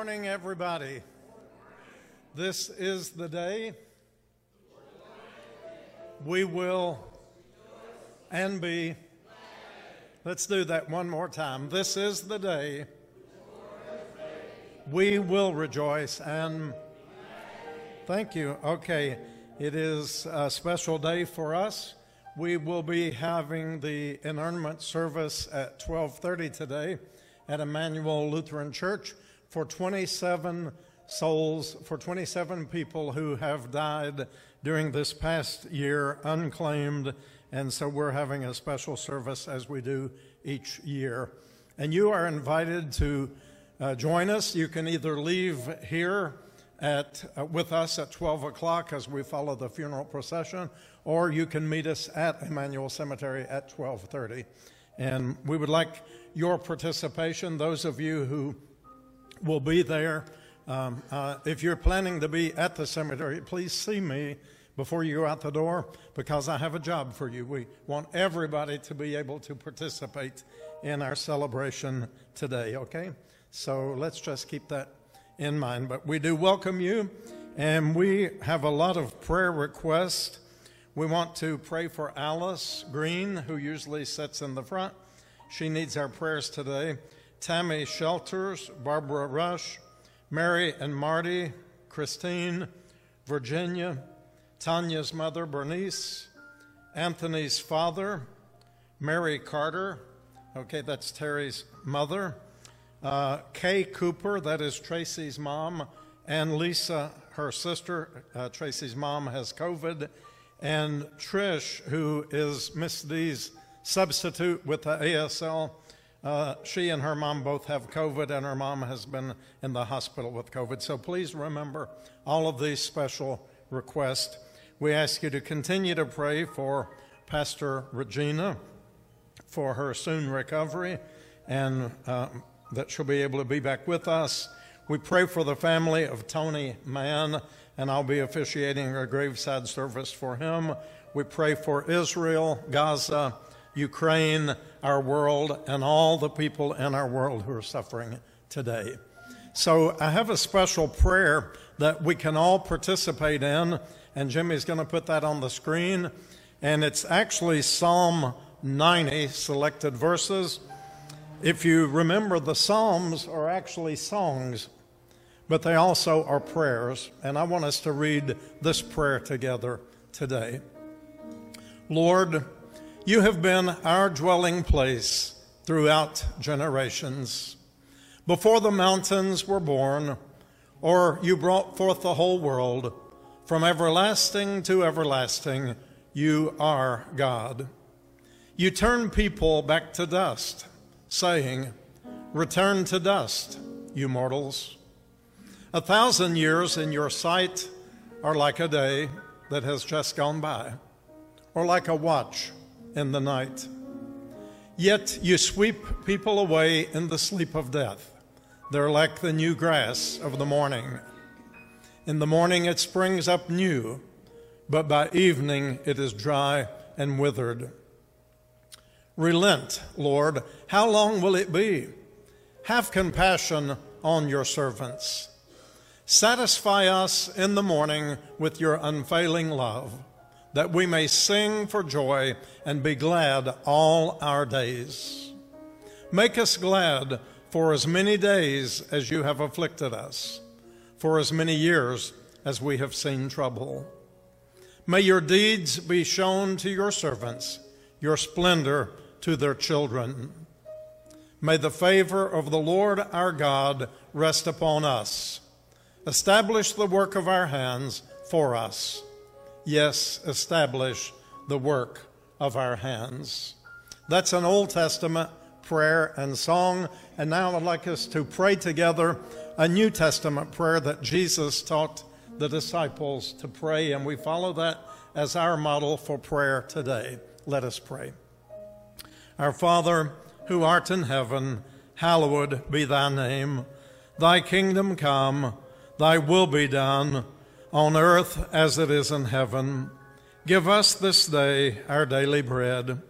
Morning, everybody. This is the day we will and be. Let's do that one more time. This is the day we will rejoice and thank you. Okay, it is a special day for us. We will be having the inurnment service at 12:30 today at Emmanuel Lutheran Church for 27 souls, for 27 people who have died during this past year unclaimed. And so we're having a special service as we do each year. And you are invited to uh, join us. You can either leave here at, uh, with us at 12 o'clock as we follow the funeral procession, or you can meet us at Emmanuel Cemetery at 1230. And we would like your participation, those of you who will be there. Um, uh, if you're planning to be at the cemetery, please see me before you go out the door because I have a job for you. We want everybody to be able to participate in our celebration today, okay? So let's just keep that in mind. But we do welcome you, and we have a lot of prayer requests. We want to pray for Alice Green, who usually sits in the front. She needs our prayers today. Tammy Shelters, Barbara Rush, Mary and Marty, Christine, Virginia, Tanya's mother, Bernice, Anthony's father, Mary Carter, okay, that's Terry's mother, uh, Kay Cooper, that is Tracy's mom, and Lisa, her sister. Uh, Tracy's mom has COVID, and Trish, who is Miss D's substitute with the ASL uh, she and her mom both have COVID, and her mom has been in the hospital with COVID. So please remember all of these special requests. We ask you to continue to pray for Pastor Regina for her soon recovery and uh, that she'll be able to be back with us. We pray for the family of Tony Mann, and I'll be officiating a graveside service for him. We pray for Israel, Gaza, Ukraine, our world, and all the people in our world who are suffering today. So I have a special prayer that we can all participate in, and Jimmy's going to put that on the screen. And it's actually Psalm 90 selected verses. If you remember, the Psalms are actually songs, but they also are prayers. And I want us to read this prayer together today. Lord, you have been our dwelling place throughout generations. Before the mountains were born, or you brought forth the whole world, from everlasting to everlasting, you are God. You turn people back to dust, saying, Return to dust, you mortals. A thousand years in your sight are like a day that has just gone by, or like a watch in the night. Yet you sweep people away in the sleep of death. They're like the new grass of the morning. In the morning it springs up new, but by evening it is dry and withered. Relent, Lord, how long will it be? Have compassion on your servants. Satisfy us in the morning with your unfailing love that we may sing for joy and be glad all our days. Make us glad for as many days as you have afflicted us, for as many years as we have seen trouble. May your deeds be shown to your servants, your splendor to their children. May the favor of the Lord our God rest upon us. Establish the work of our hands for us yes, establish the work of our hands. That's an Old Testament prayer and song. And now I'd like us to pray together a New Testament prayer that Jesus taught the disciples to pray, and we follow that as our model for prayer today. Let us pray. Our Father, who art in heaven, hallowed be thy name. Thy kingdom come, thy will be done on earth as it is in heaven. Give us this day our daily bread.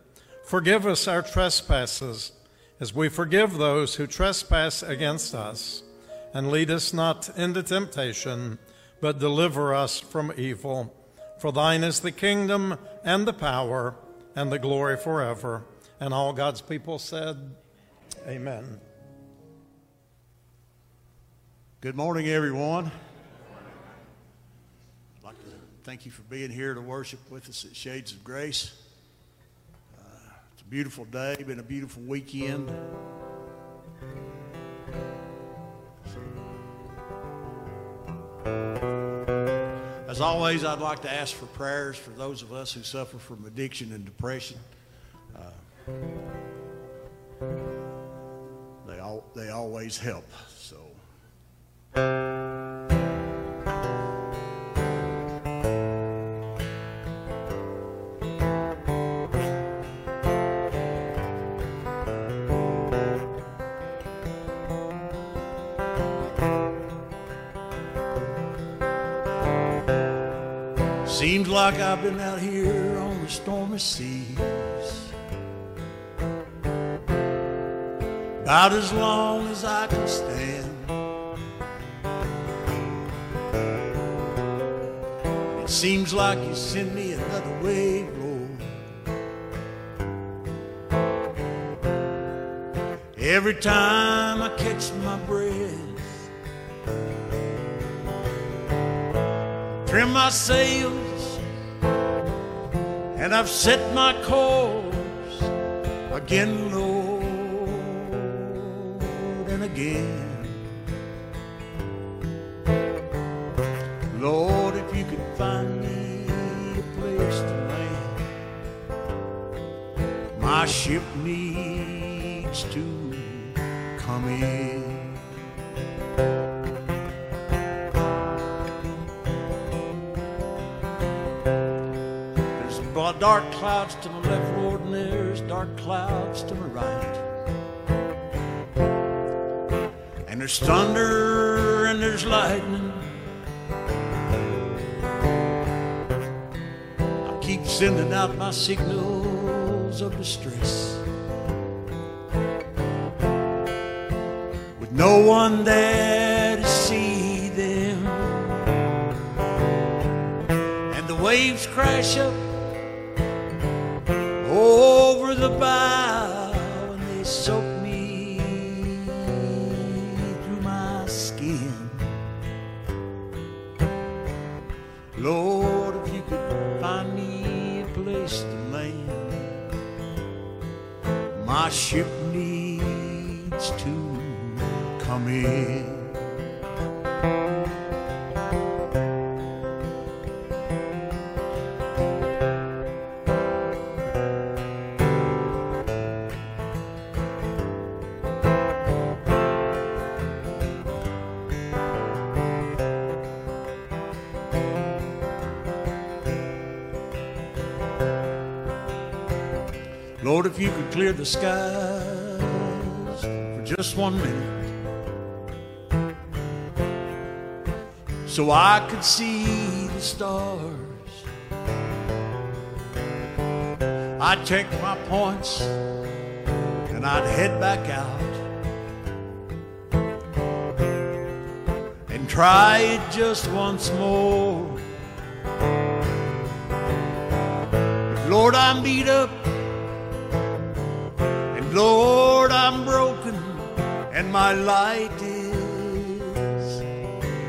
Forgive us our trespasses, as we forgive those who trespass against us. and lead us not into temptation, but deliver us from evil. For thine is the kingdom and the power and the glory forever. And all God's people said, Amen. Good morning, everyone. Thank you for being here to worship with us at Shades of Grace. Uh, it's a beautiful day, been a beautiful weekend. As always, I'd like to ask for prayers for those of us who suffer from addiction and depression. Uh, they, all, they always help. Out here on the stormy seas about as long as I can stand. It seems like you send me another wave, Lord. Every time I catch my breath. trim my sails, and I've set my course again, to my left, Lord, and there's dark clouds to my right. And there's thunder and there's lightning. I keep sending out my signals of distress. With no one there to see them. And the waves crash up bow and they soak me through my skin. Lord, if you could find me a place to land, my ship needs to come in. The skies for just one minute so I could see the stars. I'd check my points and I'd head back out and try it just once more. But Lord, I'm beat up Lord, I'm broken and my light is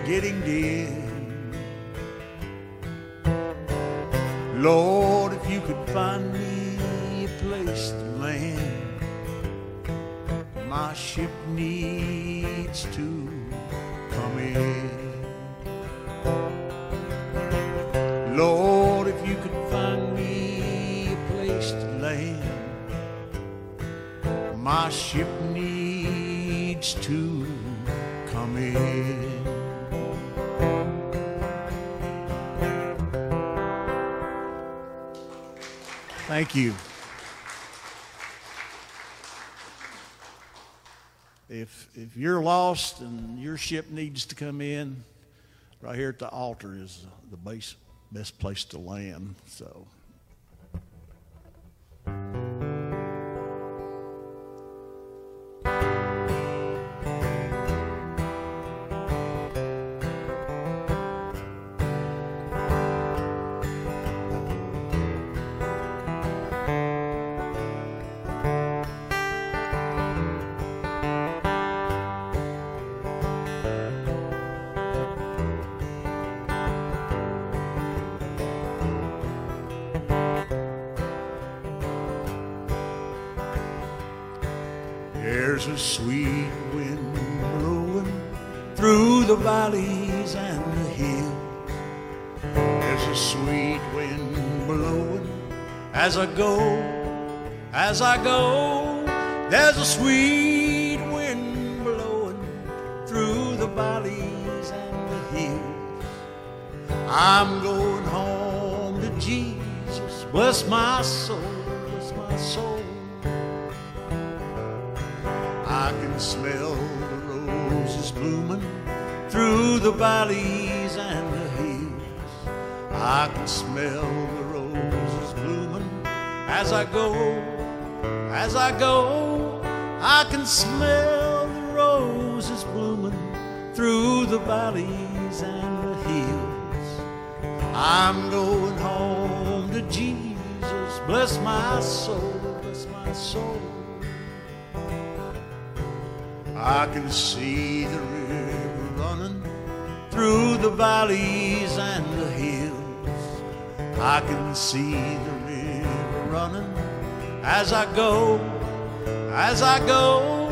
getting dim. Lord, if you could find come in. Thank you. If, if you're lost and your ship needs to come in, right here at the altar is the base, best place to land. So. As I go, as I go. There's a sweet wind blowing through the valleys and the hills. I'm going home to Jesus. Bless my soul, bless my soul. I can smell the roses blooming through the valleys and the hills. I can smell as I go, as I go. I can smell the roses blooming through the valleys and the hills. I'm going home to Jesus. Bless my soul, bless my soul. I can see the river running through the valleys and the hills. I can see the running as I go, as I go.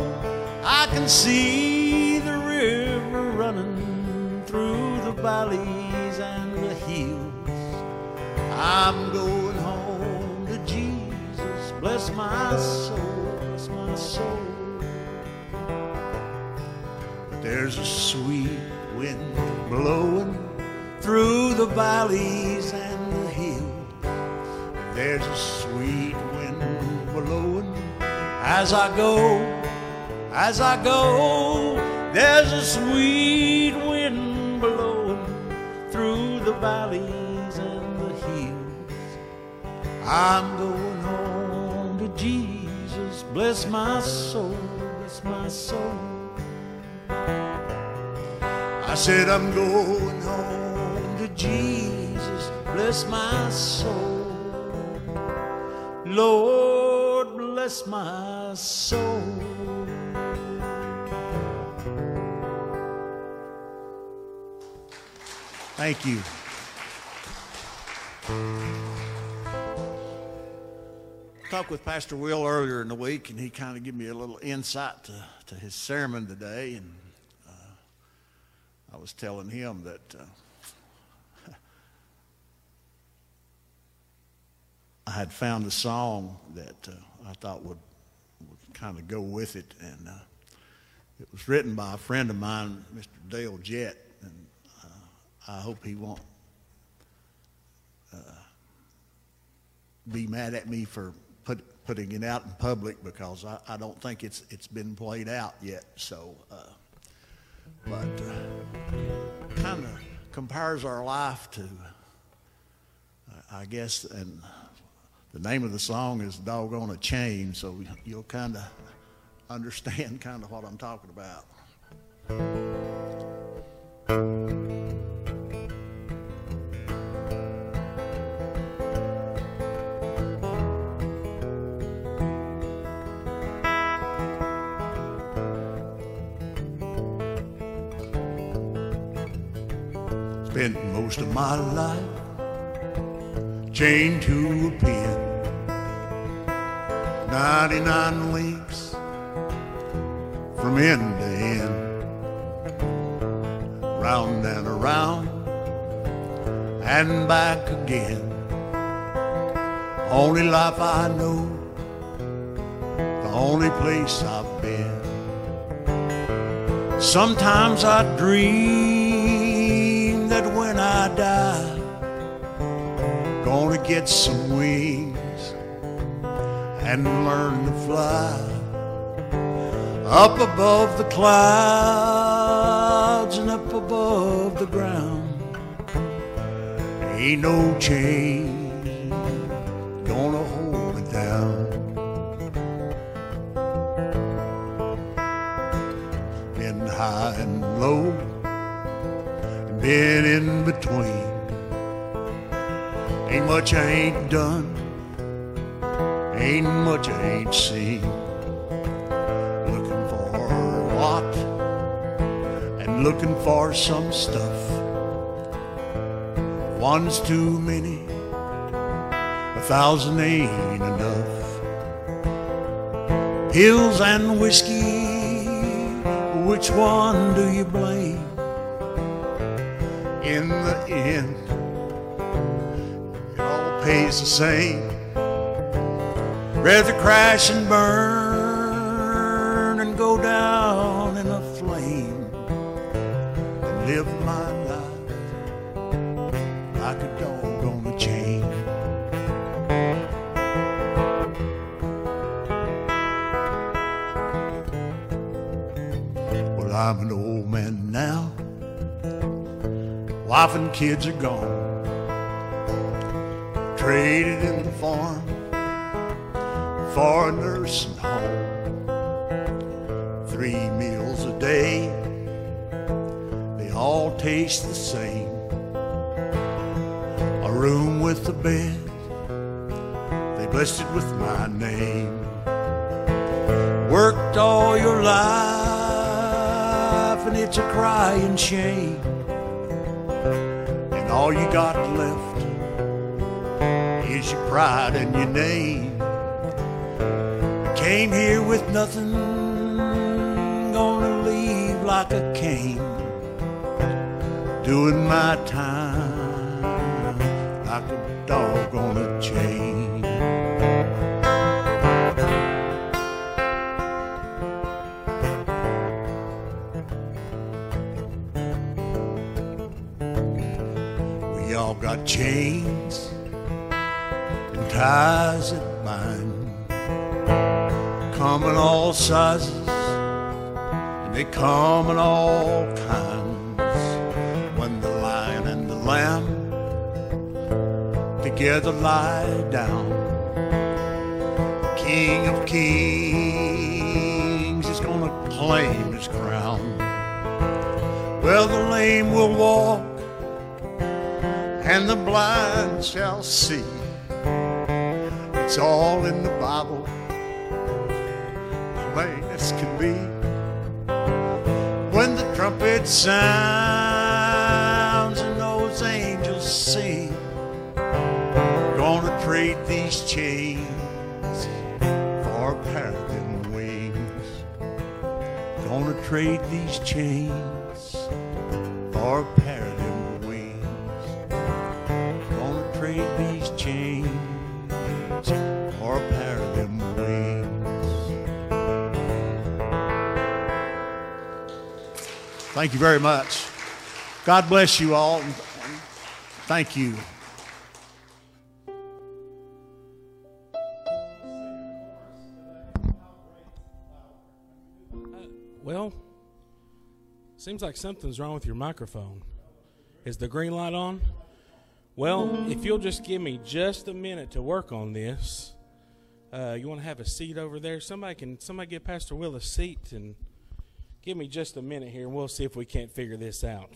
I can see the river running through the valleys and the hills. I'm going home to Jesus. Bless my soul, bless my soul. There's a sweet wind blowing through the valleys and the hills. There's a as I go, as I go. There's a sweet wind blowing through the valleys and the hills. I'm going home to Jesus. Bless my soul, bless my soul. I said, I'm going home to Jesus. Bless my soul. Lord, bless my soul. Thank you. Talked with Pastor Will earlier in the week, and he kind of gave me a little insight to, to his sermon today. And uh, I was telling him that uh, I had found a song that uh, I thought would, would kind of go with it. And uh, it was written by a friend of mine, Mr. Dale Jett. And uh, I hope he won't uh, be mad at me for put, putting it out in public because I, I don't think it's, it's been played out yet. So, uh, but uh, kind of compares our life to, I guess, and the name of the song is Dog on a Chain, so you'll kind of understand kind of what I'm talking about. Spent most of my life chained to a pin. 99 links from end to end. Round and around and back again. Only life I know, the only place I've been. Sometimes I dream get some wings and learn to fly up above the clouds and up above the ground. Ain't no chain much I ain't done, ain't much I ain't seen. Looking for a lot and looking for some stuff. One's too many, a thousand ain't enough. Pills and whiskey which one do you blame? All the same. Rather crash and burn and go down in a flame than live my life like a dog on a chain. Well, I'm an old man now. Wife and kids are gone. Traded in the farm for a nursing home. Three meals a day, they all taste the same. A room with a bed, they blessed it with my name. Worked all your life, and it's a crying shame. And all you got left your pride and your name. I Came here with nothing, gonna leave like a king. Doing my time sizes, and they come in all kinds. When the lion and the lamb together lie down, the King of Kings is gonna claim his crown. Well, the lame will walk, and the blind shall see. It's all in the Bible be. When the trumpet sounds and those angels sing, gonna trade these chains for a wings. Gonna trade these chains for a Thank you very much. God bless you all. Thank you. Well, seems like something's wrong with your microphone. Is the green light on? Well, if you'll just give me just a minute to work on this, uh, you want to have a seat over there? Somebody can somebody get Pastor Will a seat and give me just a minute here, and we'll see if we can't figure this out.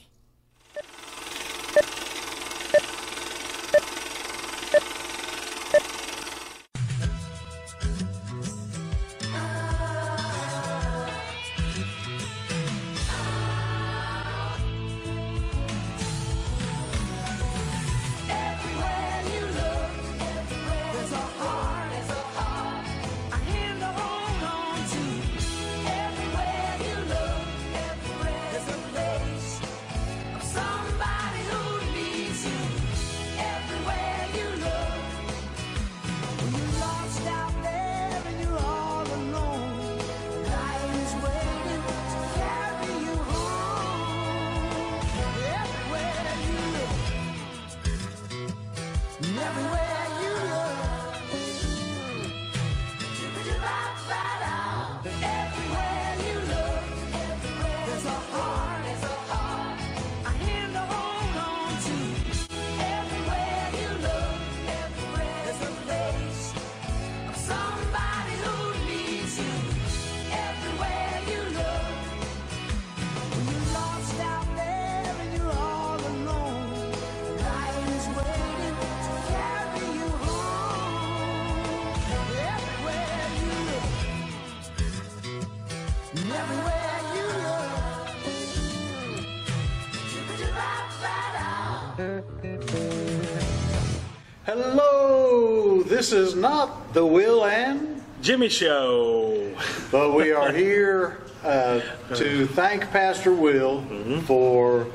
Hello, this is not the Will and Jimmy Show. But we are here uh, to thank Pastor Will for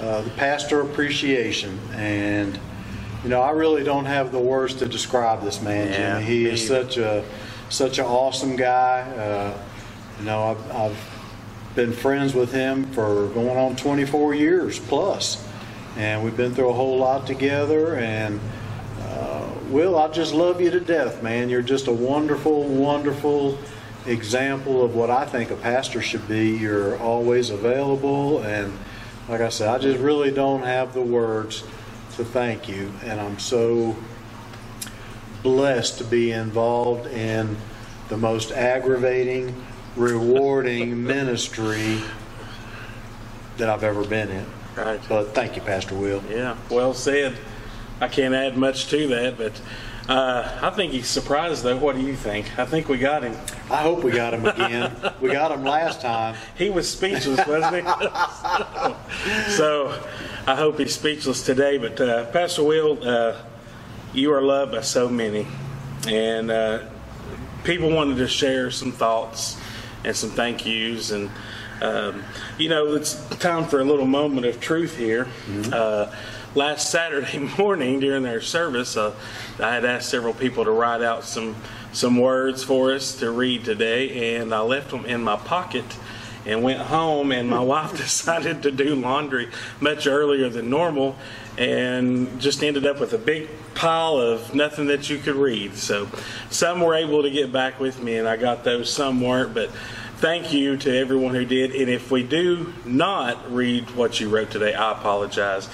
uh, the pastor appreciation. And, you know, I really don't have the words to describe this man, Yeah, Jimmy. He is such a such an awesome guy. Uh, you know, I've, I've been friends with him for going on 24 years plus. and we've been through a whole lot together. And Will, I just love you to death, man. You're just a wonderful, wonderful example of what I think a pastor should be. You're always available, and like I said, I just really don't have the words to thank you, and I'm so blessed to be involved in the most aggravating, rewarding ministry that I've ever been in. Right. But thank you, Pastor Will. Yeah, well said. I can't add much to that, but uh, I think he's surprised, though. What do you think? I think we got him. I hope we got him again. we got him last time. He was speechless, wasn't he? so I hope he's speechless today. But uh, Pastor Will, uh, you are loved by so many, and uh, people wanted to share some thoughts and some thank yous, and um, you know it's time for a little moment of truth here. Uh, last Saturday morning during our service, uh, I had asked several people to write out some some words for us to read today, and I left them in my pocket and went home and my wife decided to do laundry much earlier than normal and just ended up with a big pile of nothing that you could read. So some were able to get back with me and i got those some weren't but thank you to everyone who did and if we do not read what you wrote today i apologize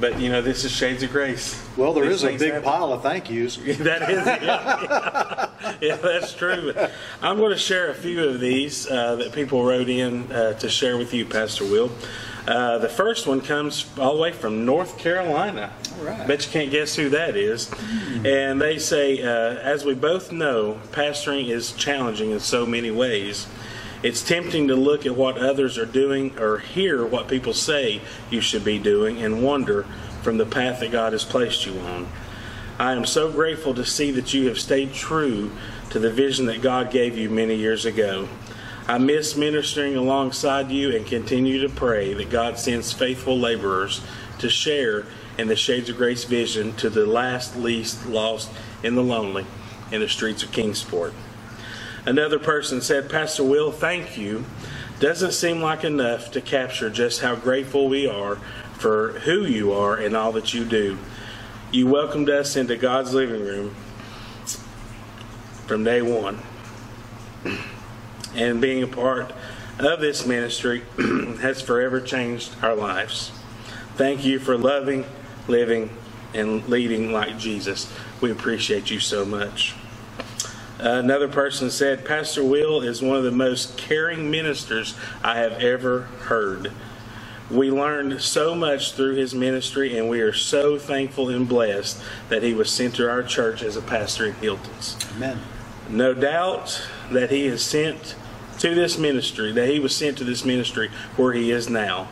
but you know this is shades of grace Well, there These is a big happen. pile of thank yous. That is, yeah, yeah, that's true. But I'm going to share a few of these uh, that people wrote in uh, to share with you, Pastor Will. Uh, the first one comes all the way from North Carolina. All right. Bet you can't guess who that is. And they say, uh, as we both know, pastoring is challenging in so many ways. It's tempting to look at what others are doing or hear what people say you should be doing and wonder from the path that God has placed you on. I am so grateful to see that you have stayed true to the vision that God gave you many years ago. I miss ministering alongside you and continue to pray that God sends faithful laborers to share in the Shades of Grace vision to the last, least, lost, and the lonely in the streets of Kingsport. Another person said, Pastor Will, thank you. Doesn't seem like enough to capture just how grateful we are for who you are and all that you do. You welcomed us into God's living room from day one. And being a part of this ministry has forever changed our lives. Thank you for loving, living, and leading like Jesus. We appreciate you so much. Another person said, Pastor Will is one of the most caring ministers I have ever heard. We learned so much through his ministry, and we are so thankful and blessed that he was sent to our church as a pastor in Hiltons. Amen. No doubt that he is sent to this ministry, that he was sent to this ministry where he is now.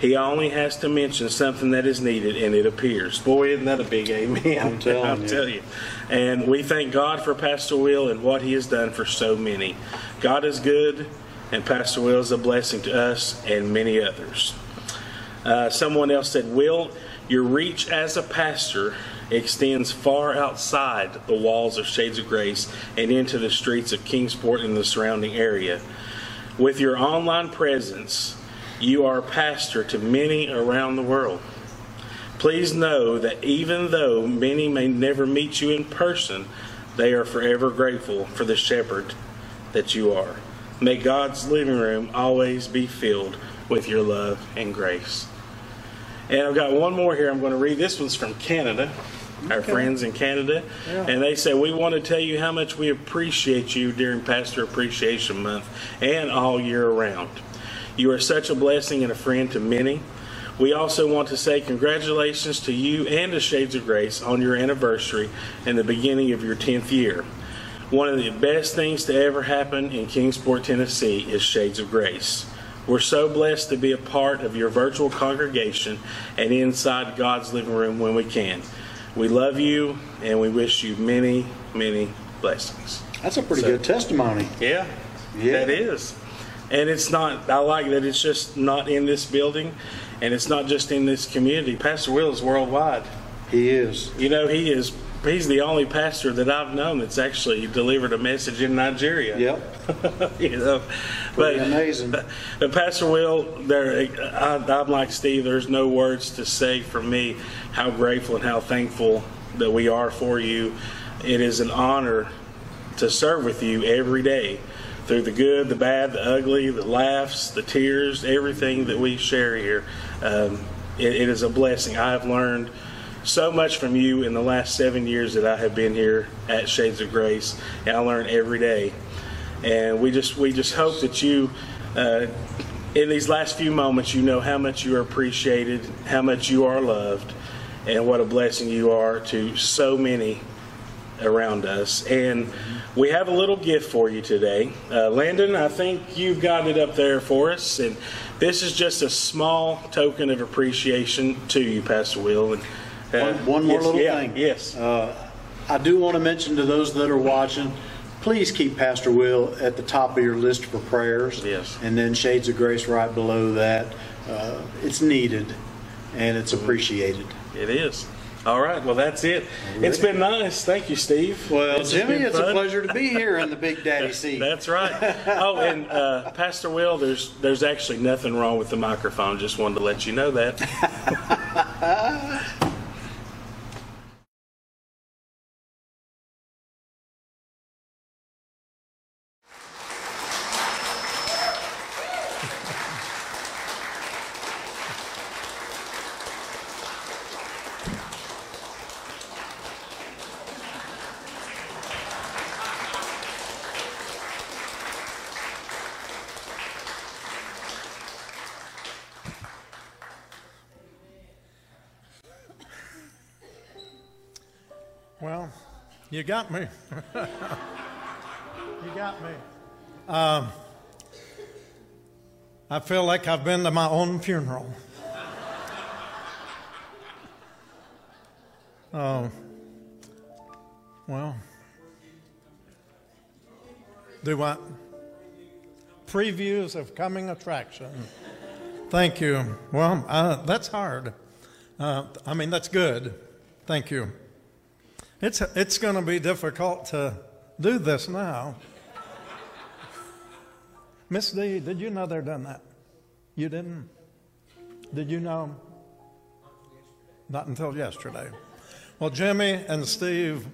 He only has to mention something that is needed, and it appears. Boy, isn't that a big amen? I'm telling I'll you. tell you. And we thank God for Pastor Will and what he has done for so many. God is good, and Pastor Will is a blessing to us and many others. Uh, someone else said, Will, your reach as a pastor extends far outside the walls of Shades of Grace and into the streets of Kingsport and the surrounding area. With your online presence, you are a pastor to many around the world. Please know that even though many may never meet you in person, they are forever grateful for the shepherd that you are. May God's living room always be filled with your love and grace. And I've got one more here I'm going to read. This one's from Canada, our friends in Canada. And they say, We want to tell you how much we appreciate you during Pastor Appreciation Month and all year round. You are such a blessing and a friend to many. We also want to say congratulations to you and to Shades of Grace on your anniversary and the beginning of your 10th year. One of the best things to ever happen in Kingsport, Tennessee is Shades of Grace. We're so blessed to be a part of your virtual congregation and inside God's living room when we can. We love you and we wish you many, many blessings. That's a pretty So- good testimony. Yeah, Yeah. that is. And it's not, I like that it's just not in this building and it's not just in this community. Pastor Will is worldwide. He is. You know, he is, he's the only pastor that I've known that's actually delivered a message in Nigeria. Yep. you know, Pretty amazing. But, but Pastor Will, there, I, I'm like Steve. There's no words to say for me how grateful and how thankful that we are for you. It is an honor to serve with you every day through the good, the bad, the ugly, the laughs, the tears, everything that we share here. Um, it, it is a blessing. I have learned so much from you in the last seven years that I have been here at Shades of Grace, and I learn every day. And we just we just hope that you, uh, in these last few moments, you know how much you are appreciated, how much you are loved, and what a blessing you are to so many around us. And we have a little gift for you today. Uh, Landon, I think you've got it up there for us. And this is just a small token of appreciation to you, Pastor Will. And, uh, One, one more yes, little yeah, thing. Yes. Uh, I do want to mention to those that are watching, please keep Pastor Will at the top of your list for prayers. Yes. And then Shades of Grace right below that. Uh, it's needed and it's appreciated. It is. All right. Well, that's it. It's been nice. Thank you, Steve. Well, It's Jimmy, it's a pleasure to be here in the Big Daddy seat. That's right. Oh, and uh, Pastor Will, there's there's actually nothing wrong with the microphone. Just wanted to let you know that. got me. you got me. Um, I feel like I've been to my own funeral. Oh, well, do what? Previews of coming attraction. Thank you. Well, uh, that's hard. Uh, I mean, that's good. Thank you. It's, it's going to be difficult to do this now. Miss D, did you know they're done that? You didn't? Did you know? Not until yesterday. Well, Jimmy and Steve,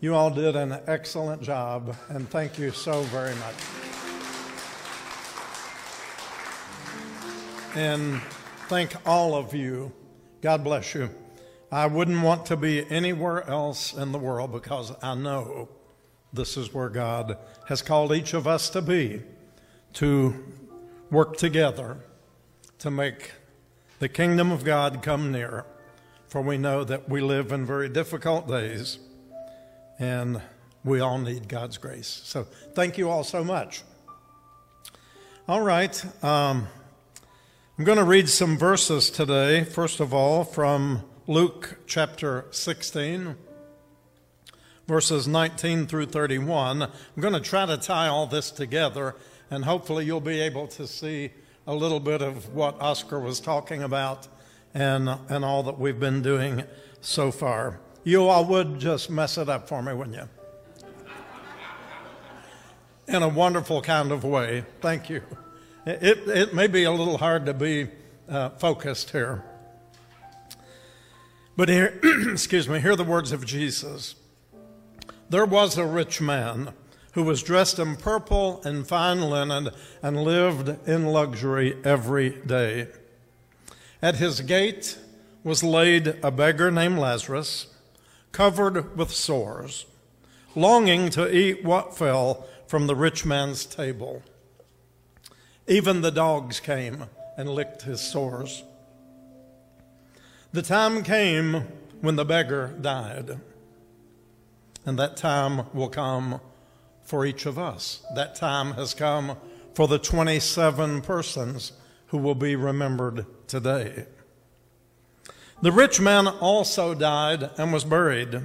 you all did an excellent job, and thank you so very much. And thank all of you. God bless you. I wouldn't want to be anywhere else in the world because I know this is where God has called each of us to be to work together to make the kingdom of God come near. For we know that we live in very difficult days and we all need God's grace. So thank you all so much. All right. Um, I'm going to read some verses today, first of all, from Luke chapter 16, verses 19 through 31. I'm going to try to tie all this together, and hopefully you'll be able to see a little bit of what Oscar was talking about and, and all that we've been doing so far. You all would just mess it up for me, wouldn't you? In a wonderful kind of way. Thank you. It, it may be a little hard to be uh, focused here. But here, excuse me, hear the words of Jesus. There was a rich man who was dressed in purple and fine linen and lived in luxury every day. At his gate was laid a beggar named Lazarus, covered with sores, longing to eat what fell from the rich man's table. Even the dogs came and licked his sores. The time came when the beggar died. And that time will come for each of us. That time has come for the 27 persons who will be remembered today. The rich man also died and was buried.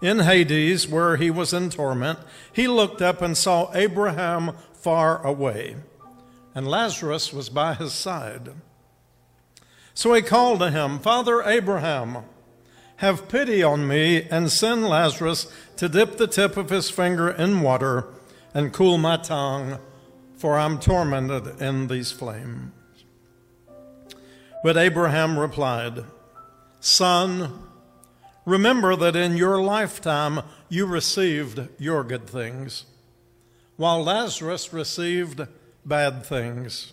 in Hades, where he was in torment, he looked up and saw Abraham far away, and Lazarus was by his side. So he called to him, Father Abraham, have pity on me and send Lazarus to dip the tip of his finger in water and cool my tongue, for I'm tormented in these flames. But Abraham replied, Son, remember that in your lifetime you received your good things, while Lazarus received bad things.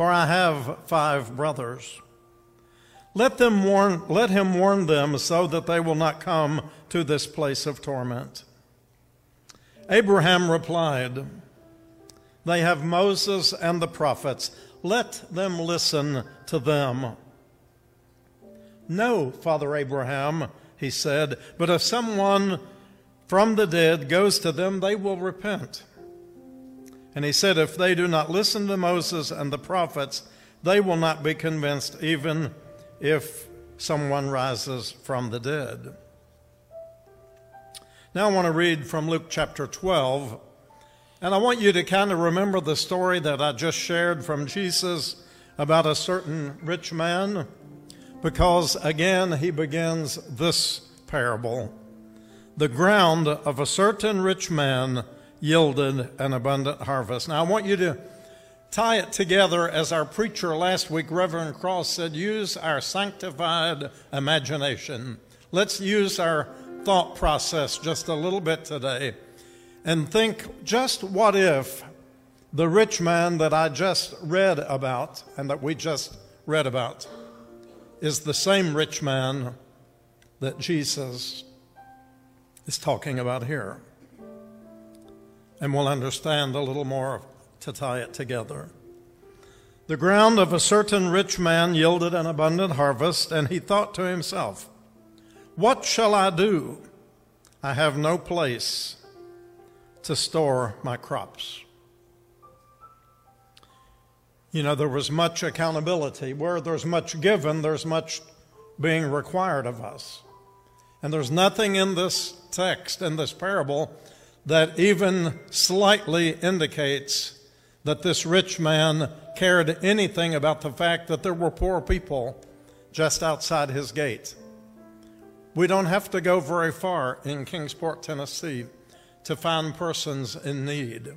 for I have five brothers. Let, them warn, let him warn them so that they will not come to this place of torment. Abraham replied, They have Moses and the prophets. Let them listen to them. No, Father Abraham, he said, but if someone from the dead goes to them, they will repent. And he said, If they do not listen to Moses and the prophets, they will not be convinced, even if someone rises from the dead. Now I want to read from Luke chapter 12, and I want you to kind of remember the story that I just shared from Jesus about a certain rich man, because again he begins this parable. The ground of a certain rich man yielded an abundant harvest. Now I want you to tie it together as our preacher last week, Reverend Cross, said use our sanctified imagination. Let's use our thought process just a little bit today and think just what if the rich man that I just read about and that we just read about is the same rich man that Jesus is talking about here. And we'll understand a little more to tie it together. The ground of a certain rich man yielded an abundant harvest, and he thought to himself, What shall I do? I have no place to store my crops. You know, there was much accountability. Where there's much given, there's much being required of us. And there's nothing in this text, in this parable, that even slightly indicates that this rich man cared anything about the fact that there were poor people just outside his gate. We don't have to go very far in Kingsport, Tennessee to find persons in need.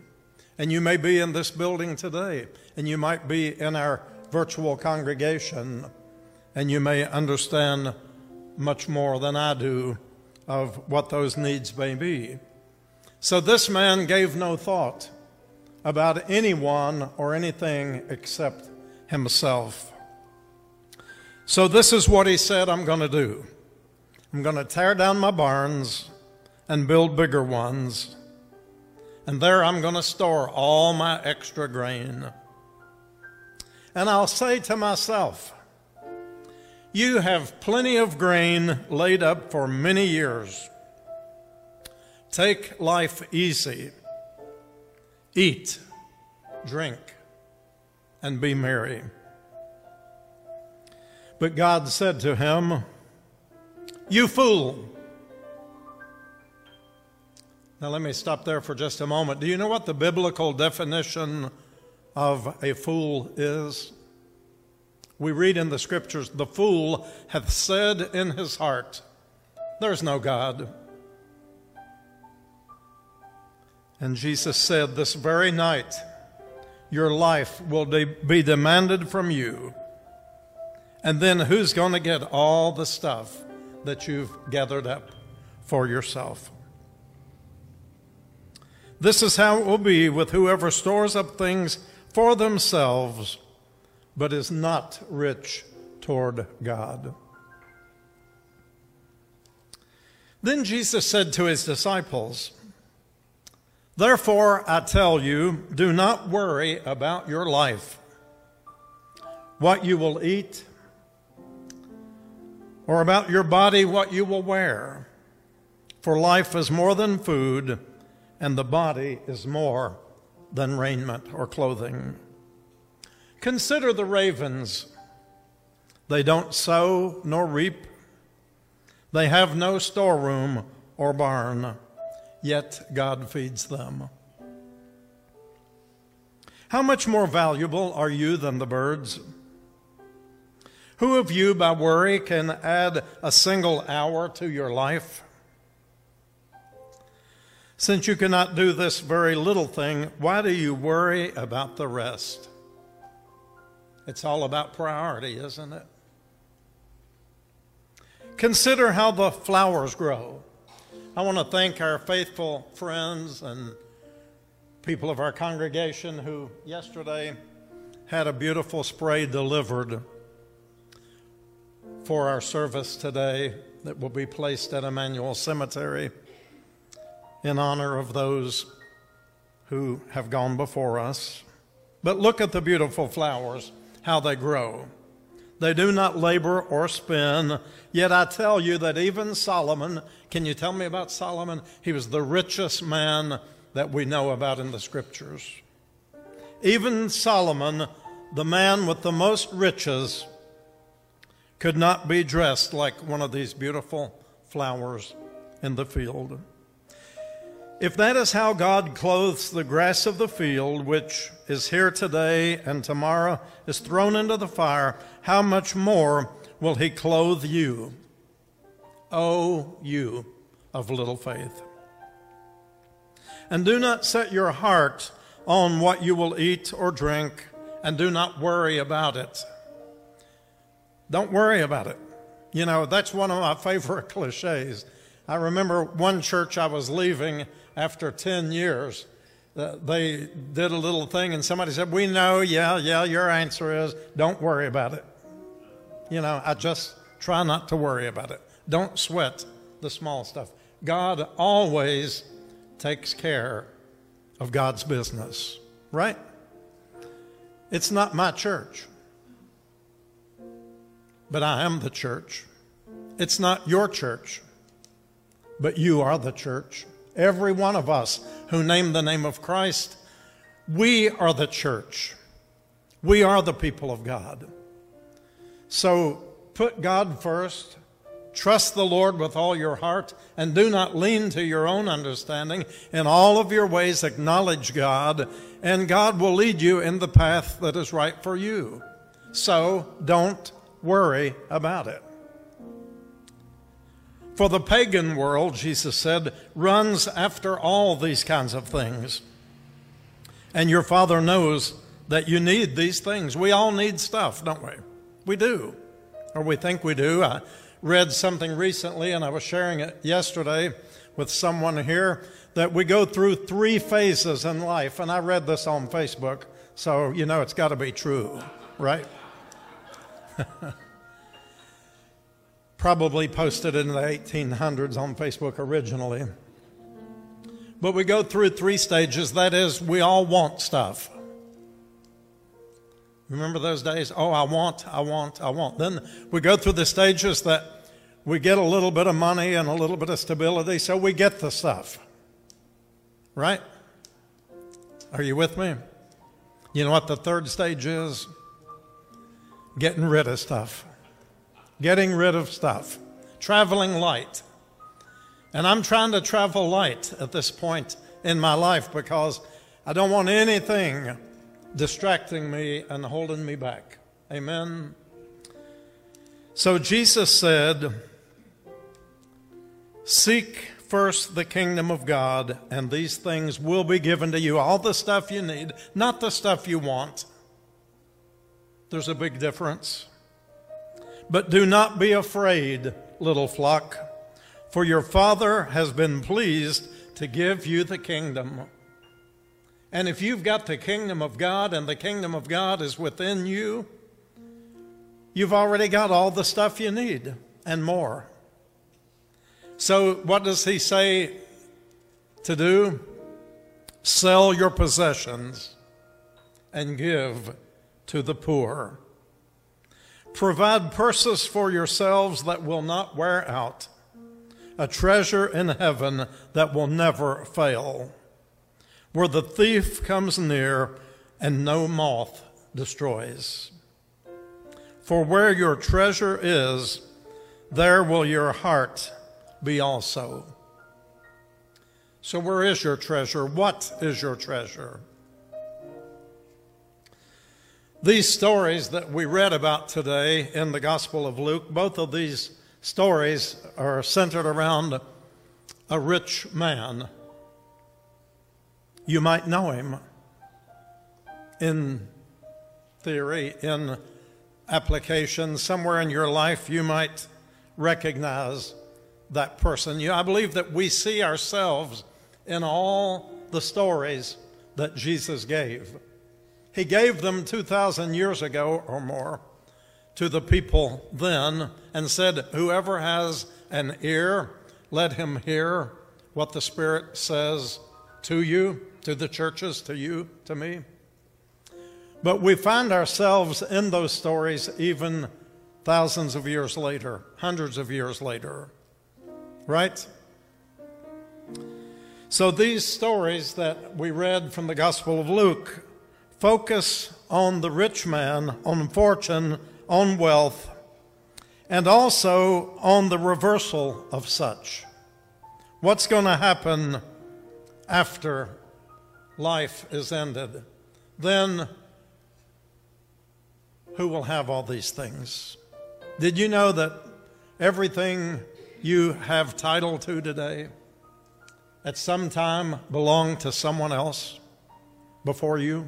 And you may be in this building today, and you might be in our virtual congregation, and you may understand much more than I do of what those needs may be. So this man gave no thought about anyone or anything except himself. So this is what he said I'm going to do I'm going to tear down my barns and build bigger ones. And there I'm going to store all my extra grain. And I'll say to myself, You have plenty of grain laid up for many years. Take life easy. Eat, drink, and be merry. But God said to him, You fool. Now, let me stop there for just a moment. Do you know what the biblical definition of a fool is? We read in the scriptures, The fool hath said in his heart, There's no God. And Jesus said, This very night, your life will de- be demanded from you. And then who's going to get all the stuff that you've gathered up for yourself? This is how it will be with whoever stores up things for themselves, but is not rich toward God. Then Jesus said to his disciples, Therefore I tell you, do not worry about your life, what you will eat, or about your body, what you will wear. For life is more than food, and the body is more than raiment or clothing. Consider the ravens. They don't sow nor reap, they have no storeroom or barn, yet God feeds them. How much more valuable are you than the birds? Who of you, by worry, can add a single hour to your life? Since you cannot do this very little thing, why do you worry about the rest? It's all about priority, isn't it? Consider how the flowers grow. I want to thank our faithful friends and people of our congregation who yesterday had a beautiful spray delivered for our service today that will be placed at Emmanuel Cemetery in honor of those who have gone before us. But look at the beautiful flowers, how they grow. They do not labor or spin. Yet I tell you that even Solomon, can you tell me about Solomon? He was the richest man that we know about in the scriptures. Even Solomon, the man with the most riches, could not be dressed like one of these beautiful flowers in the field. If that is how God clothes the grass of the field, which is here today and tomorrow is thrown into the fire, how much more will He clothe you? O you of little faith. And do not set your heart on what you will eat or drink, and do not worry about it. Don't worry about it. You know, that's one of my favorite cliches. I remember one church I was leaving after 10 years. Uh, they did a little thing, and somebody said, We know, yeah, yeah, your answer is don't worry about it. You know, I just try not to worry about it. Don't sweat the small stuff. God always takes care of God's business, right? It's not my church, but I am the church. It's not your church, but you are the church. Every one of us who name the name of Christ, we are the church. We are the people of God. So put God first, trust the Lord with all your heart, and do not lean to your own understanding. In all of your ways, acknowledge God, and God will lead you in the path that is right for you. So don't worry about it. For the pagan world, Jesus said, runs after all these kinds of things. And your Father knows that you need these things. We all need stuff, don't we? We do. Or we think we do. I read something recently, and I was sharing it yesterday with someone here, that we go through three phases in life. And I read this on Facebook, so you know it's got to be true, right? probably posted in the 1800s on Facebook originally. But we go through three stages. That is, we all want stuff. Remember those days? Oh, I want, I want, I want. Then we go through the stages that we get a little bit of money and a little bit of stability, so we get the stuff. Right? Are you with me? You know what the third stage is? Getting rid of stuff getting rid of stuff, traveling light. And I'm trying to travel light at this point in my life because I don't want anything distracting me and holding me back. Amen. So Jesus said, Seek first the kingdom of God, and these things will be given to you. All the stuff you need, not the stuff you want. There's a big difference. But do not be afraid, little flock, for your Father has been pleased to give you the kingdom. And if you've got the kingdom of God and the kingdom of God is within you, you've already got all the stuff you need and more. So, what does he say to do? Sell your possessions and give to the poor. Provide purses for yourselves that will not wear out, a treasure in heaven that will never fail, where the thief comes near and no moth destroys. For where your treasure is, there will your heart be also. So, where is your treasure? What is your treasure? These stories that we read about today in the Gospel of Luke, both of these stories are centered around a rich man. You might know him in theory, in application. Somewhere in your life, you might recognize that person. I believe that we see ourselves in all the stories that Jesus gave. He gave them 2,000 years ago or more to the people then and said, Whoever has an ear, let him hear what the Spirit says to you, to the churches, to you, to me. But we find ourselves in those stories even thousands of years later, hundreds of years later. Right? So these stories that we read from the Gospel of Luke focus on the rich man, on fortune, on wealth, and also on the reversal of such. What's going to happen after life is ended? Then who will have all these things? Did you know that everything you have title to today at some time belonged to someone else before you?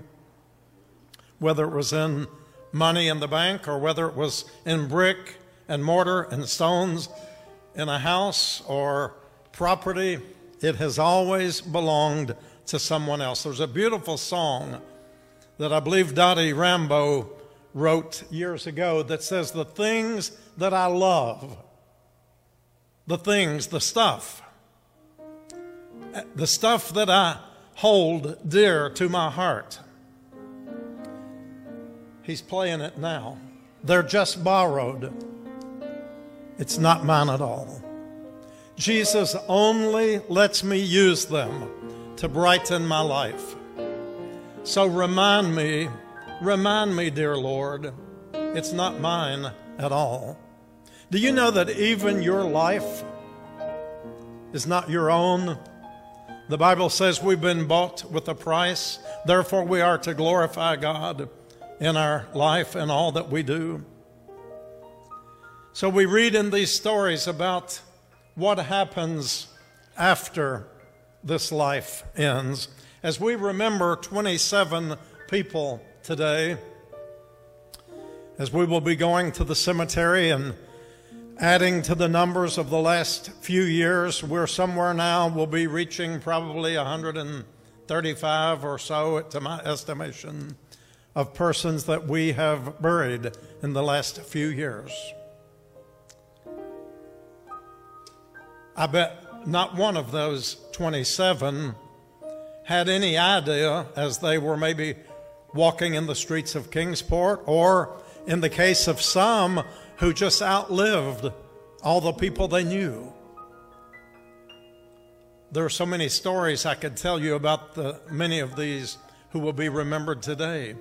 Whether it was in money in the bank or whether it was in brick and mortar and stones in a house or property, it has always belonged to someone else. There's a beautiful song that I believe Dottie Rambo wrote years ago that says, The things that I love, the things, the stuff, the stuff that I hold dear to my heart. He's playing it now. They're just borrowed. It's not mine at all. Jesus only lets me use them to brighten my life. So remind me, remind me, dear Lord, it's not mine at all. Do you know that even your life is not your own? The Bible says we've been bought with a price, therefore, we are to glorify God in our life and all that we do. So we read in these stories about what happens after this life ends. As we remember 27 people today, as we will be going to the cemetery and adding to the numbers of the last few years, we're somewhere now, we'll be reaching probably 135 or so, to my estimation, of persons that we have buried in the last few years. I bet not one of those 27 had any idea as they were maybe walking in the streets of Kingsport, or in the case of some who just outlived all the people they knew. There are so many stories I could tell you about the many of these who will be remembered today.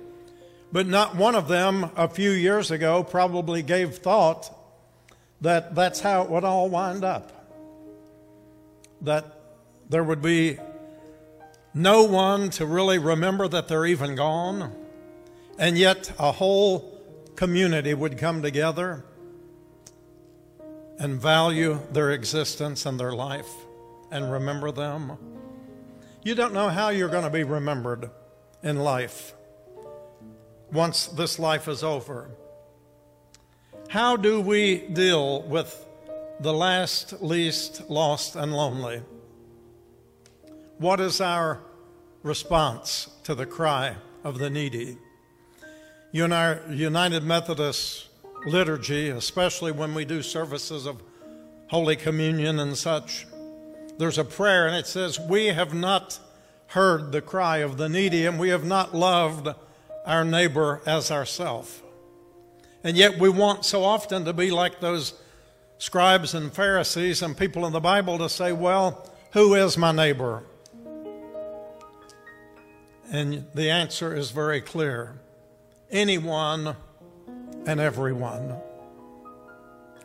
But not one of them a few years ago probably gave thought that that's how it would all wind up. That there would be no one to really remember that they're even gone, and yet a whole community would come together and value their existence and their life and remember them. You don't know how you're going to be remembered in life once this life is over. How do we deal with the last, least, lost, and lonely? What is our response to the cry of the needy? And our United Methodist liturgy, especially when we do services of Holy Communion and such, there's a prayer and it says, We have not heard the cry of the needy and we have not loved our neighbor as ourself. And yet we want so often to be like those scribes and Pharisees and people in the Bible to say, Well, who is my neighbor? And the answer is very clear anyone and everyone,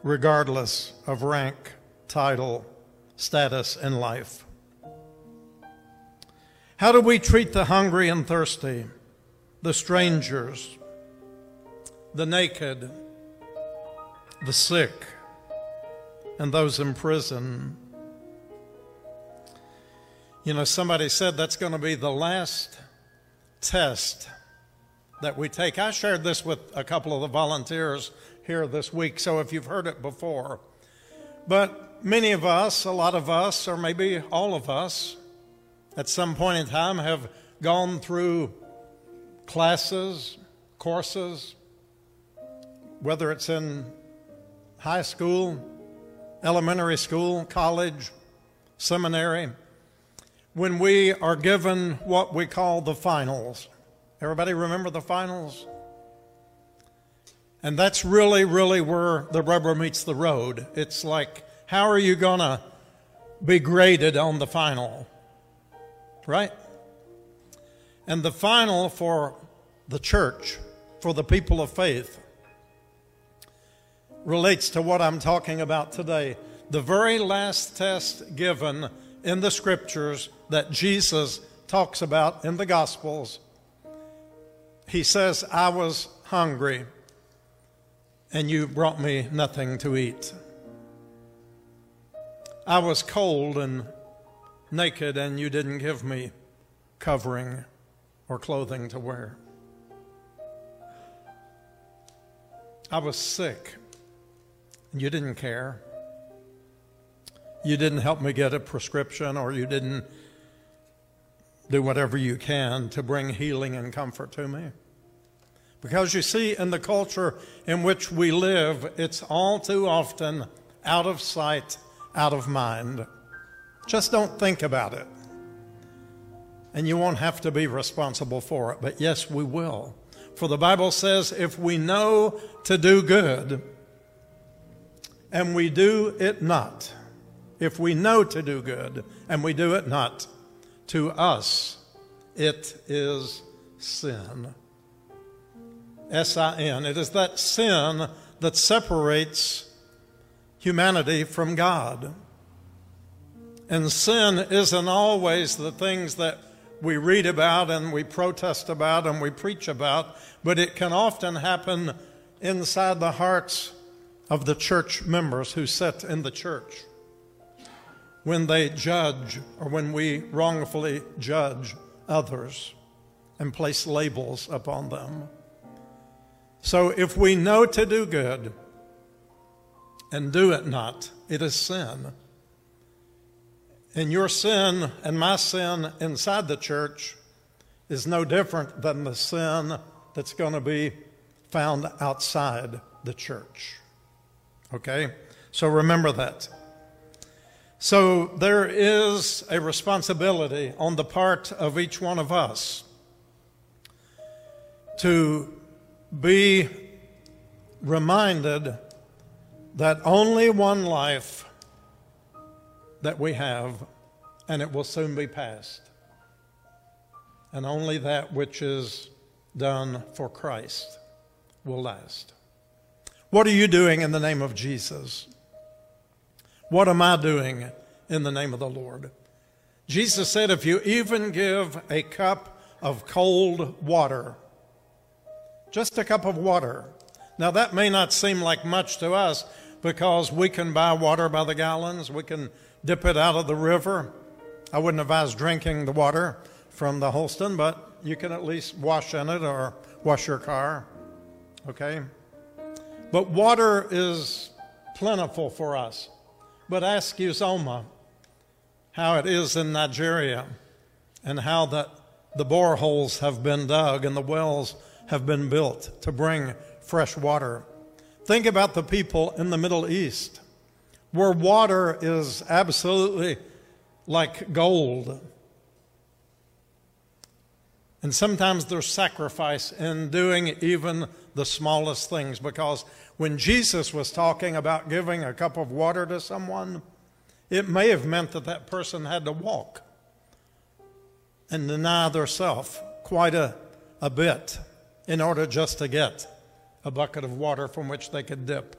regardless of rank, title, status in life. How do we treat the hungry and thirsty, the strangers, the naked, the sick, and those in prison? You know, somebody said that's going to be the last test that we take. I shared this with a couple of the volunteers here this week, so if you've heard it before. But many of us, a lot of us, or maybe all of us, at some point in time have gone through classes, courses, whether it's in high school, elementary school, college, seminary, when we are given what we call the finals. Everybody remember the finals? And that's really, really where the rubber meets the road. It's like, how are you going to be graded on the final? Right? And the final for the church, for the people of faith, relates to what I'm talking about today. The very last test given in the scriptures that Jesus talks about in the Gospels. He says, I was hungry and you brought me nothing to eat. I was cold and naked and you didn't give me covering or clothing to wear. I was sick you didn't care. You didn't help me get a prescription or you didn't do whatever you can to bring healing and comfort to me. Because you see, in the culture in which we live, it's all too often out of sight, out of mind. Just don't think about it. And you won't have to be responsible for it. But yes, we will. For the Bible says if we know to do good and we do it not, if we know to do good and we do it not, to us it is sin. S I N. It is that sin that separates humanity from God. And sin isn't always the things that we read about and we protest about and we preach about, but it can often happen inside the hearts of the church members who sit in the church when they judge or when we wrongfully judge others and place labels upon them. So if we know to do good and do it not, it is sin. And your sin and my sin inside the church is no different than the sin that's going to be found outside the church. Okay? So remember that. So there is a responsibility on the part of each one of us to be reminded that only one life that we have, and it will soon be past, and only that which is done for Christ will last. What are you doing in the name of Jesus? What am I doing in the name of the Lord? Jesus said, if you even give a cup of cold water just a cup of water. Now, that may not seem like much to us because we can buy water by the gallons, we can dip it out of the river. I wouldn't advise drinking the water from the Holston, but you can at least wash in it or wash your car. Okay? But water is plentiful for us. But ask Uzoma how it is in Nigeria and how that the boreholes have been dug and the wells have been built to bring fresh water. Think about the people in the Middle East where water is absolutely like gold. And sometimes there's sacrifice in doing even the smallest things because when Jesus was talking about giving a cup of water to someone, it may have meant that that person had to walk and deny their self quite a, a bit in order just to get a bucket of water from which they could dip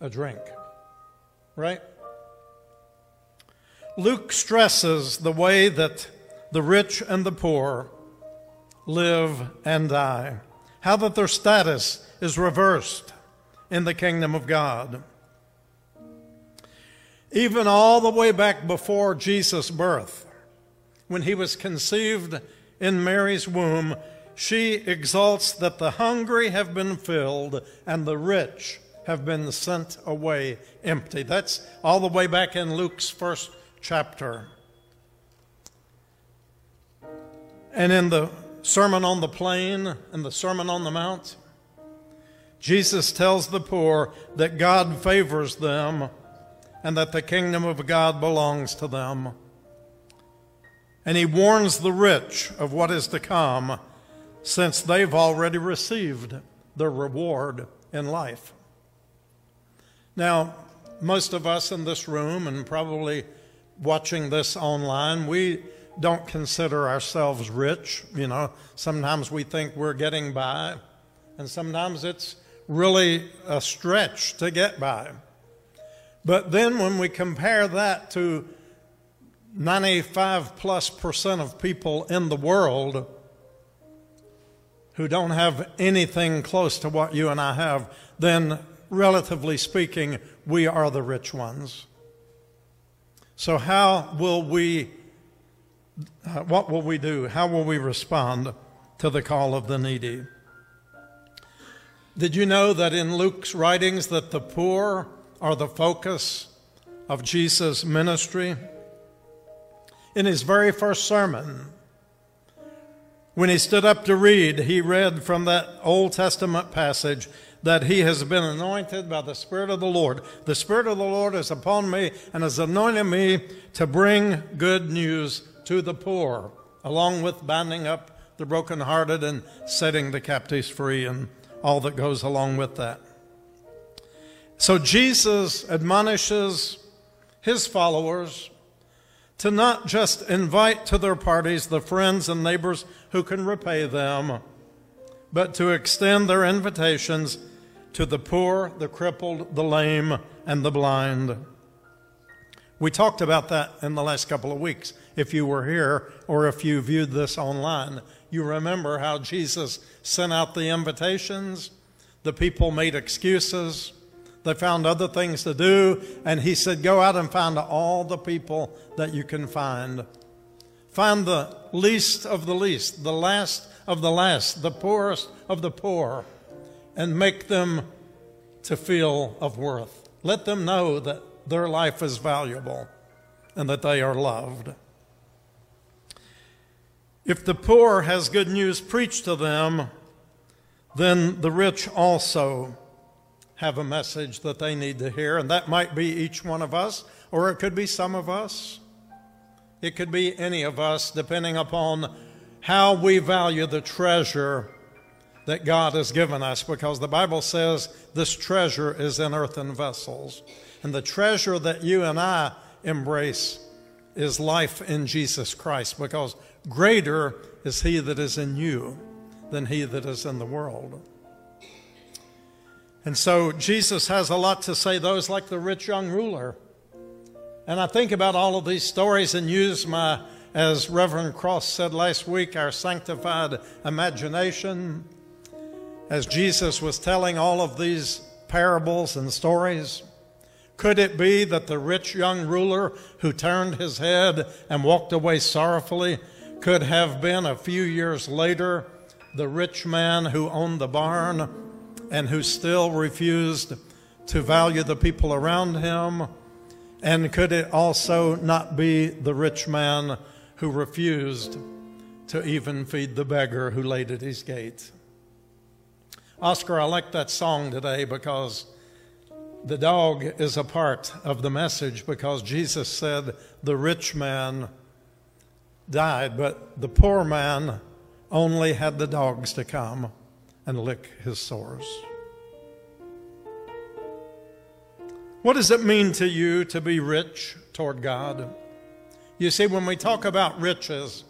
a drink. Right? Luke stresses the way that the rich and the poor live and die, how that their status is reversed in the kingdom of God. Even all the way back before Jesus' birth, when he was conceived in Mary's womb, she exalts that the hungry have been filled and the rich have been sent away empty. That's all the way back in Luke's first chapter. And in the Sermon on the Plain and the Sermon on the Mount, Jesus tells the poor that God favors them and that the kingdom of God belongs to them. And he warns the rich of what is to come since they've already received their reward in life. Now, most of us in this room and probably watching this online, we don't consider ourselves rich. You know, sometimes we think we're getting by, and sometimes it's really a stretch to get by. But then when we compare that to 95 plus percent of people in the world who don't have anything close to what you and I have, then relatively speaking, we are the rich ones. So, how will we, uh, what will we do? How will we respond to the call of the needy? Did you know that in Luke's writings that the poor are the focus of Jesus' ministry? In his very first sermon, when he stood up to read, he read from that Old Testament passage that he has been anointed by the Spirit of the Lord. The Spirit of the Lord is upon me and has anointed me to bring good news to the poor, along with binding up the brokenhearted and setting the captives free and all that goes along with that. So Jesus admonishes his followers to not just invite to their parties the friends and neighbors who can repay them, but to extend their invitations to the poor, the crippled, the lame, and the blind. We talked about that in the last couple of weeks. If you were here or if you viewed this online, you remember how Jesus sent out the invitations, the people made excuses, they found other things to do, and he said, Go out and find all the people that you can find. Find the least of the least, the last of the last, the poorest of the poor, and make them to feel of worth. Let them know that their life is valuable and that they are loved. If the poor has good news preached to them, then the rich also have a message that they need to hear, and that might be each one of us, or it could be some of us. It could be any of us, depending upon how we value the treasure that God has given us, because the Bible says this treasure is in earthen vessels. And the treasure that you and I embrace is life in Jesus Christ, because greater is He that is in you than He that is in the world. And so Jesus has a lot to say, those like the rich young ruler. And I think about all of these stories and use my, as Reverend Cross said last week, our sanctified imagination. As Jesus was telling all of these parables and stories, could it be that the rich young ruler who turned his head and walked away sorrowfully could have been a few years later the rich man who owned the barn and who still refused to value the people around him? And could it also not be the rich man who refused to even feed the beggar who laid at his gate? Oscar, I like that song today because The dog is a part of the message because Jesus said the rich man died, but the poor man only had the dogs to come and lick his sores. What does it mean to you to be rich toward God? You see, when we talk about riches,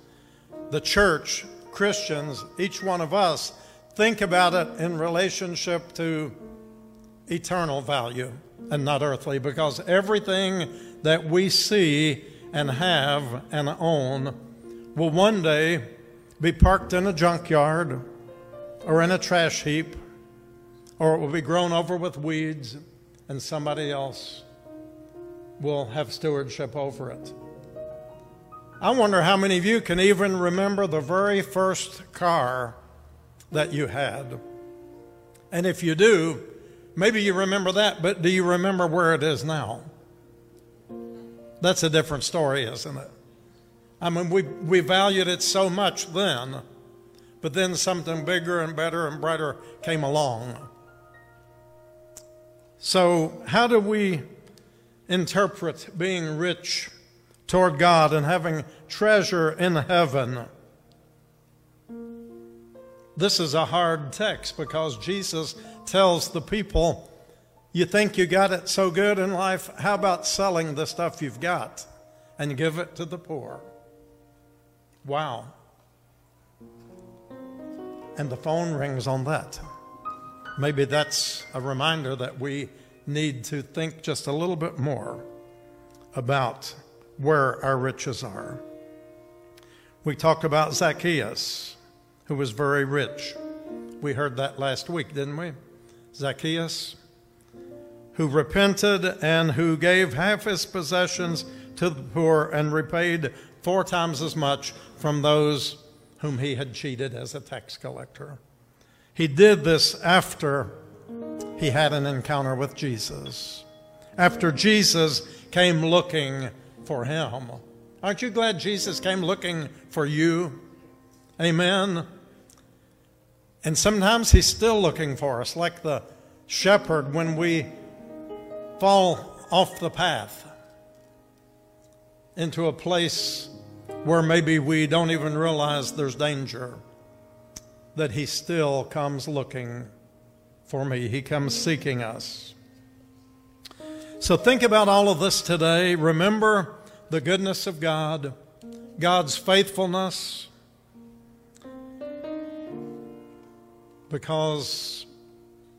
the church, Christians, each one of us, think about it in relationship to eternal value and not earthly, because everything that we see and have and own will one day be parked in a junkyard or in a trash heap, or it will be grown over with weeds, and somebody else will have stewardship over it. I wonder how many of you can even remember the very first car that you had. And if you do, maybe you remember that, but do you remember where it is now? That's a different story, isn't it? I mean, we, we valued it so much then, but then something bigger and better and brighter came along. So, how do we interpret being rich toward God and having treasure in heaven? This is a hard text because Jesus tells the people, You think you got it so good in life? How about selling the stuff you've got and give it to the poor? Wow. And the phone rings on that. Maybe that's a reminder that we need to think just a little bit more about where our riches are. We talked about Zacchaeus, who was very rich. We heard that last week, didn't we? Zacchaeus, who repented and who gave half his possessions to the poor and repaid four times as much from those whom he had cheated as a tax collector. He did this after he had an encounter with Jesus, after Jesus came looking for him. Aren't you glad Jesus came looking for you? Amen. And sometimes he's still looking for us, like the shepherd when we fall off the path into a place where maybe we don't even realize there's danger, that He still comes looking for me. He comes seeking us. So think about all of this today. Remember the goodness of God, God's faithfulness, because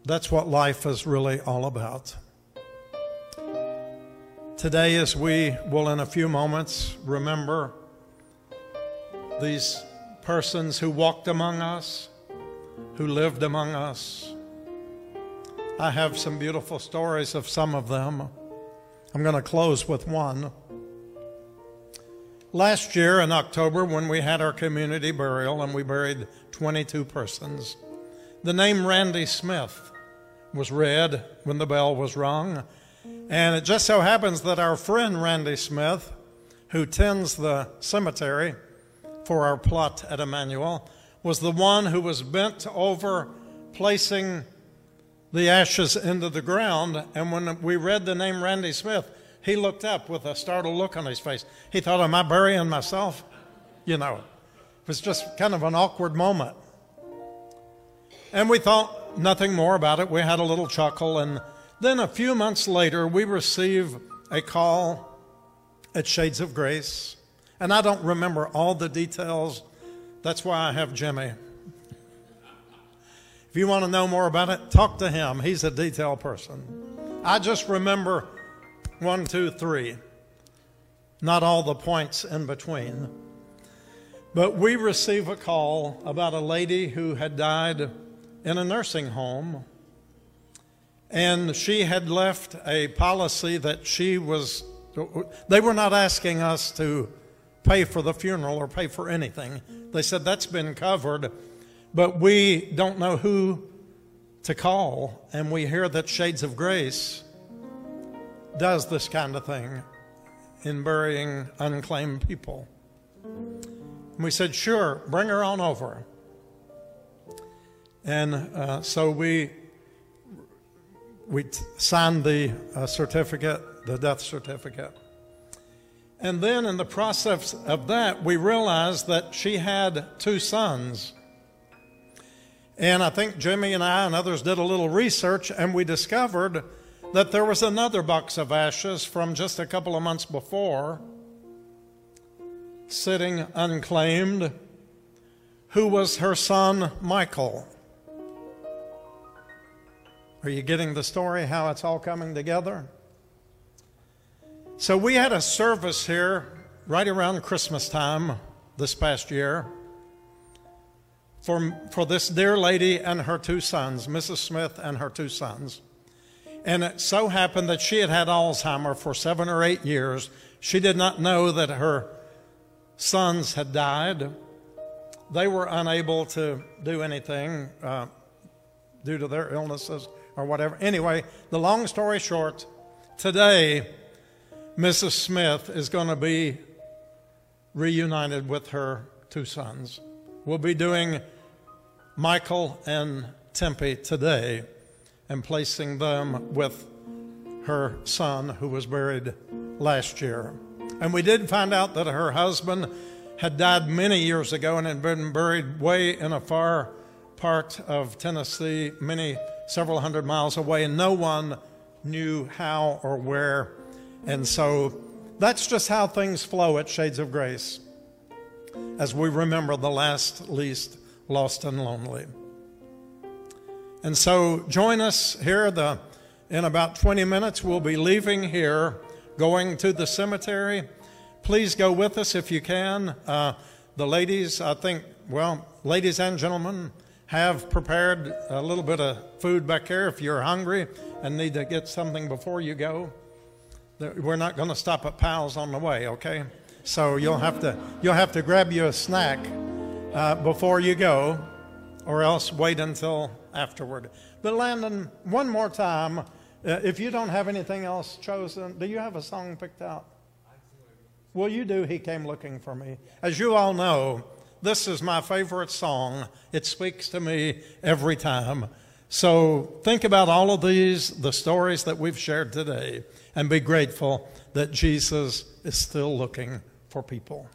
that's what life is really all about. Today, as we will in a few moments remember these persons who walked among us, who lived among us. I have some beautiful stories of some of them. I'm going to close with one. Last year in October, when we had our community burial and we buried 22 persons, the name Randy Smith was read when the bell was rung. And it just so happens that our friend Randy Smith, who tends the cemetery, for our plot at Emmanuel was the one who was bent over placing the ashes into the ground. And when we read the name Randy Smith, he looked up with a startled look on his face. He thought, Am I burying myself? You know, it was just kind of an awkward moment. And we thought nothing more about it. We had a little chuckle. And then a few months later, we received a call at Shades of Grace and I don't remember all the details. That's why I have Jimmy. If you want to know more about it, talk to him. He's a detail person. I just remember one, two, three, not all the points in between. But we receive a call about a lady who had died in a nursing home. And she had left a policy that she was, they were not asking us to pay for the funeral or pay for anything. They said that's been covered, but we don't know who to call, and we hear that Shades of Grace does this kind of thing in burying unclaimed people. And we said, sure, bring her on over. And uh, so we we signed the uh, certificate, the death certificate. And then in the process of that, we realized that she had two sons. And I think Jimmy and I and others did a little research, and we discovered that there was another box of ashes from just a couple of months before sitting unclaimed, who was her son Michael. Are you getting the story, how it's all coming together? So, we had a service here right around Christmas time this past year for, for this dear lady and her two sons, Mrs. Smith and her two sons. And it so happened that she had had Alzheimer for seven or eight years. She did not know that her sons had died. They were unable to do anything uh, due to their illnesses or whatever. Anyway, the long story short, today, Mrs. Smith is going to be reunited with her two sons. We'll be doing Michael and Tempe today and placing them with her son who was buried last year. And we did find out that her husband had died many years ago and had been buried way in a far part of Tennessee, many several hundred miles away, and no one knew how or where. And so that's just how things flow at Shades of Grace as we remember the last, least, lost, and lonely. And so join us here. The, in about 20 minutes, we'll be leaving here, going to the cemetery. Please go with us if you can. Uh, the ladies, I think, well, ladies and gentlemen, have prepared a little bit of food back here if you're hungry and need to get something before you go. We're not going to stop at Powell's on the way, okay? So you'll have to you'll have to grab you a snack uh, before you go, or else wait until afterward. But Landon, one more time, uh, if you don't have anything else chosen, do you have a song picked out? Well, you do. He came looking for me. As you all know, this is my favorite song. It speaks to me every time. So think about all of these, the stories that we've shared today, and be grateful that Jesus is still looking for people.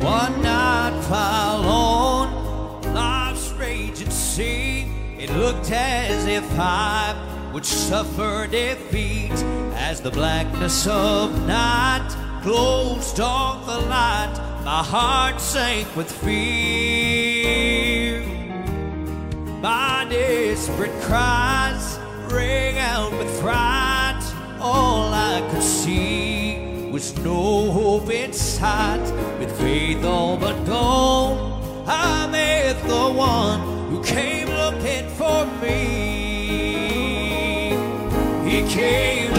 One night while on life's raging sea, it looked as if I would suffer defeat as the blackness of night closed off the light. My heart sank with fear. My desperate cries rang out with fright. All I could see was no hope in sight. With faith all but gone, I met the one who came looking for me. He came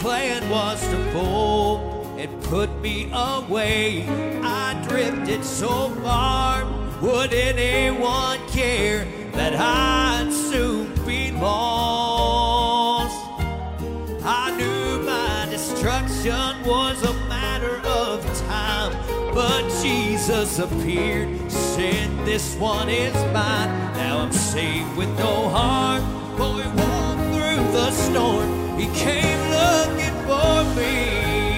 plan was to fold and put me away. I drifted so far, would anyone care that I'd soon be lost? I knew my destruction was a matter of time, but Jesus appeared, said, This one is mine. Now I'm safe with no harm. Boy, walked through the storm. He came looking for me.